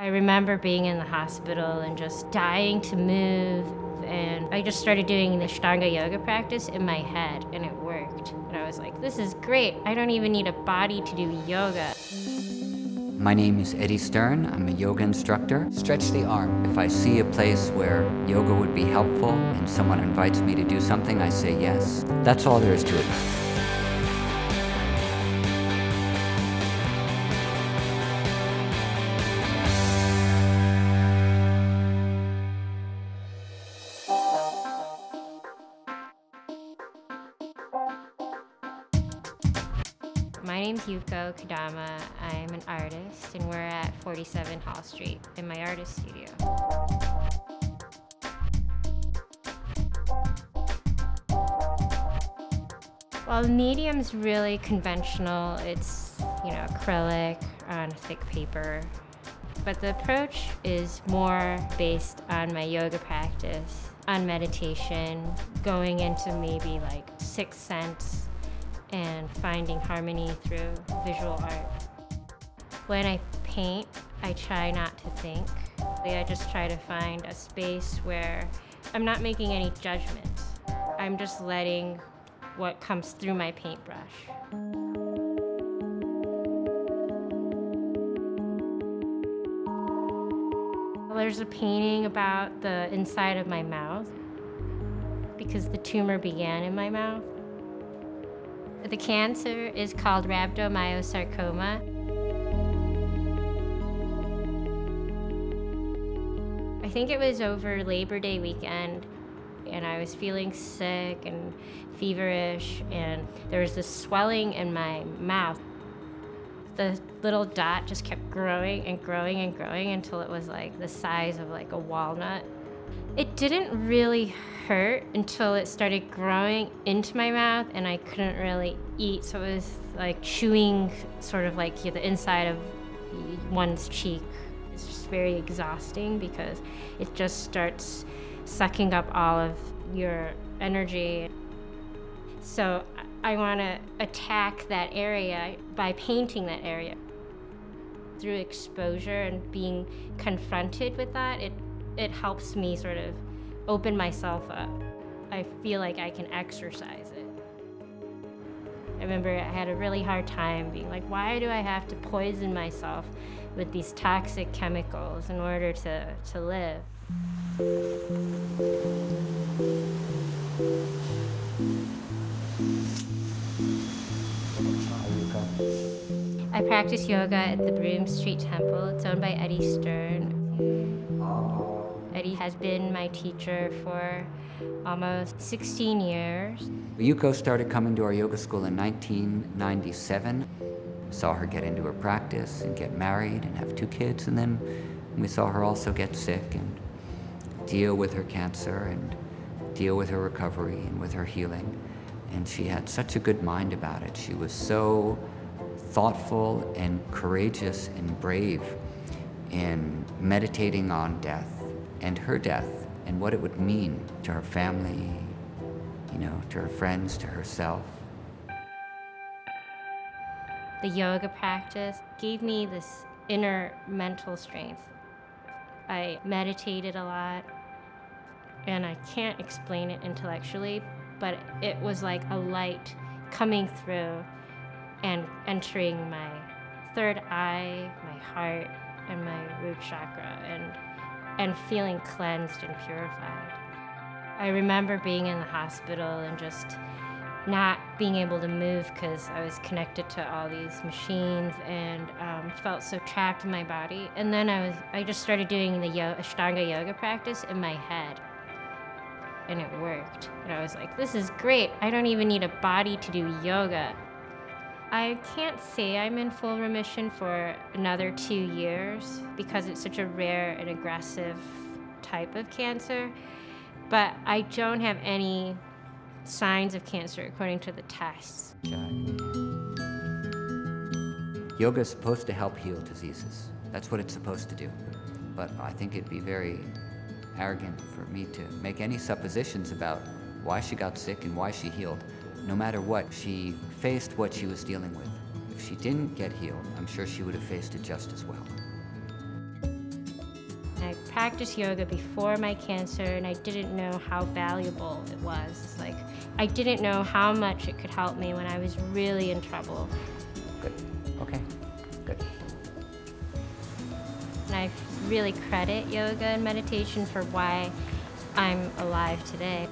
I remember being in the hospital and just dying to move. And I just started doing the Ashtanga yoga practice in my head, and it worked. And I was like, this is great. I don't even need a body to do yoga. My name is Eddie Stern. I'm a yoga instructor. Stretch the arm. If I see a place where yoga would be helpful and someone invites me to do something, I say yes. That's all there is to it. My name's Yuko Kodama. I'm an artist, and we're at 47 Hall Street in my artist studio. Well, the medium's really conventional. It's, you know, acrylic on thick paper. But the approach is more based on my yoga practice, on meditation, going into maybe like sixth sense and finding harmony through visual art. When I paint, I try not to think. I just try to find a space where I'm not making any judgments. I'm just letting what comes through my paintbrush. There's a painting about the inside of my mouth because the tumor began in my mouth. The cancer is called rhabdomyosarcoma. I think it was over Labor Day weekend, and I was feeling sick and feverish, and there was this swelling in my mouth. The little dot just kept growing and growing and growing until it was like the size of like a walnut. It didn't really hurt until it started growing into my mouth and I couldn't really eat. So it was like chewing sort of like the inside of one's cheek. It's just very exhausting because it just starts sucking up all of your energy. So I want to attack that area by painting that area. Through exposure and being confronted with that, it it helps me sort of open myself up. I feel like I can exercise it. I remember I had a really hard time being like, why do I have to poison myself with these toxic chemicals in order to, to live? I practice yoga at the Broome Street Temple. It's owned by Eddie Stern. Eddie has been my teacher for almost 16 years. Yuko started coming to our yoga school in 1997. Saw her get into her practice and get married and have two kids, and then we saw her also get sick and deal with her cancer and deal with her recovery and with her healing. And she had such a good mind about it. She was so thoughtful and courageous and brave in meditating on death and her death and what it would mean to her family, you know, to her friends, to herself. The yoga practice gave me this inner mental strength. I meditated a lot, and I can't explain it intellectually, but it was like a light coming through and entering my third eye, my heart, and my root chakra, and and feeling cleansed and purified. I remember being in the hospital and just not being able to move because I was connected to all these machines and um, felt so trapped in my body. And then I was I just started doing the yo- Ashtanga yoga practice in my head, and it worked. And I was like, this is great. I don't even need a body to do yoga. I can't say I'm in full remission for another two years because it's such a rare and aggressive type of cancer, but I don't have any signs of cancer according to the tests. Yoga is supposed to help heal diseases. That's what it's supposed to do. But I think it'd be very arrogant for me to make any suppositions about why she got sick and why she healed. No matter what, she faced what she was dealing with. If she didn't get healed, I'm sure she would have faced it just as well. I practiced yoga before my cancer and I didn't know how valuable it was. Like, I didn't know how much it could help me when I was really in trouble. Good. Okay. Good. And I really credit yoga and meditation for why I'm alive today.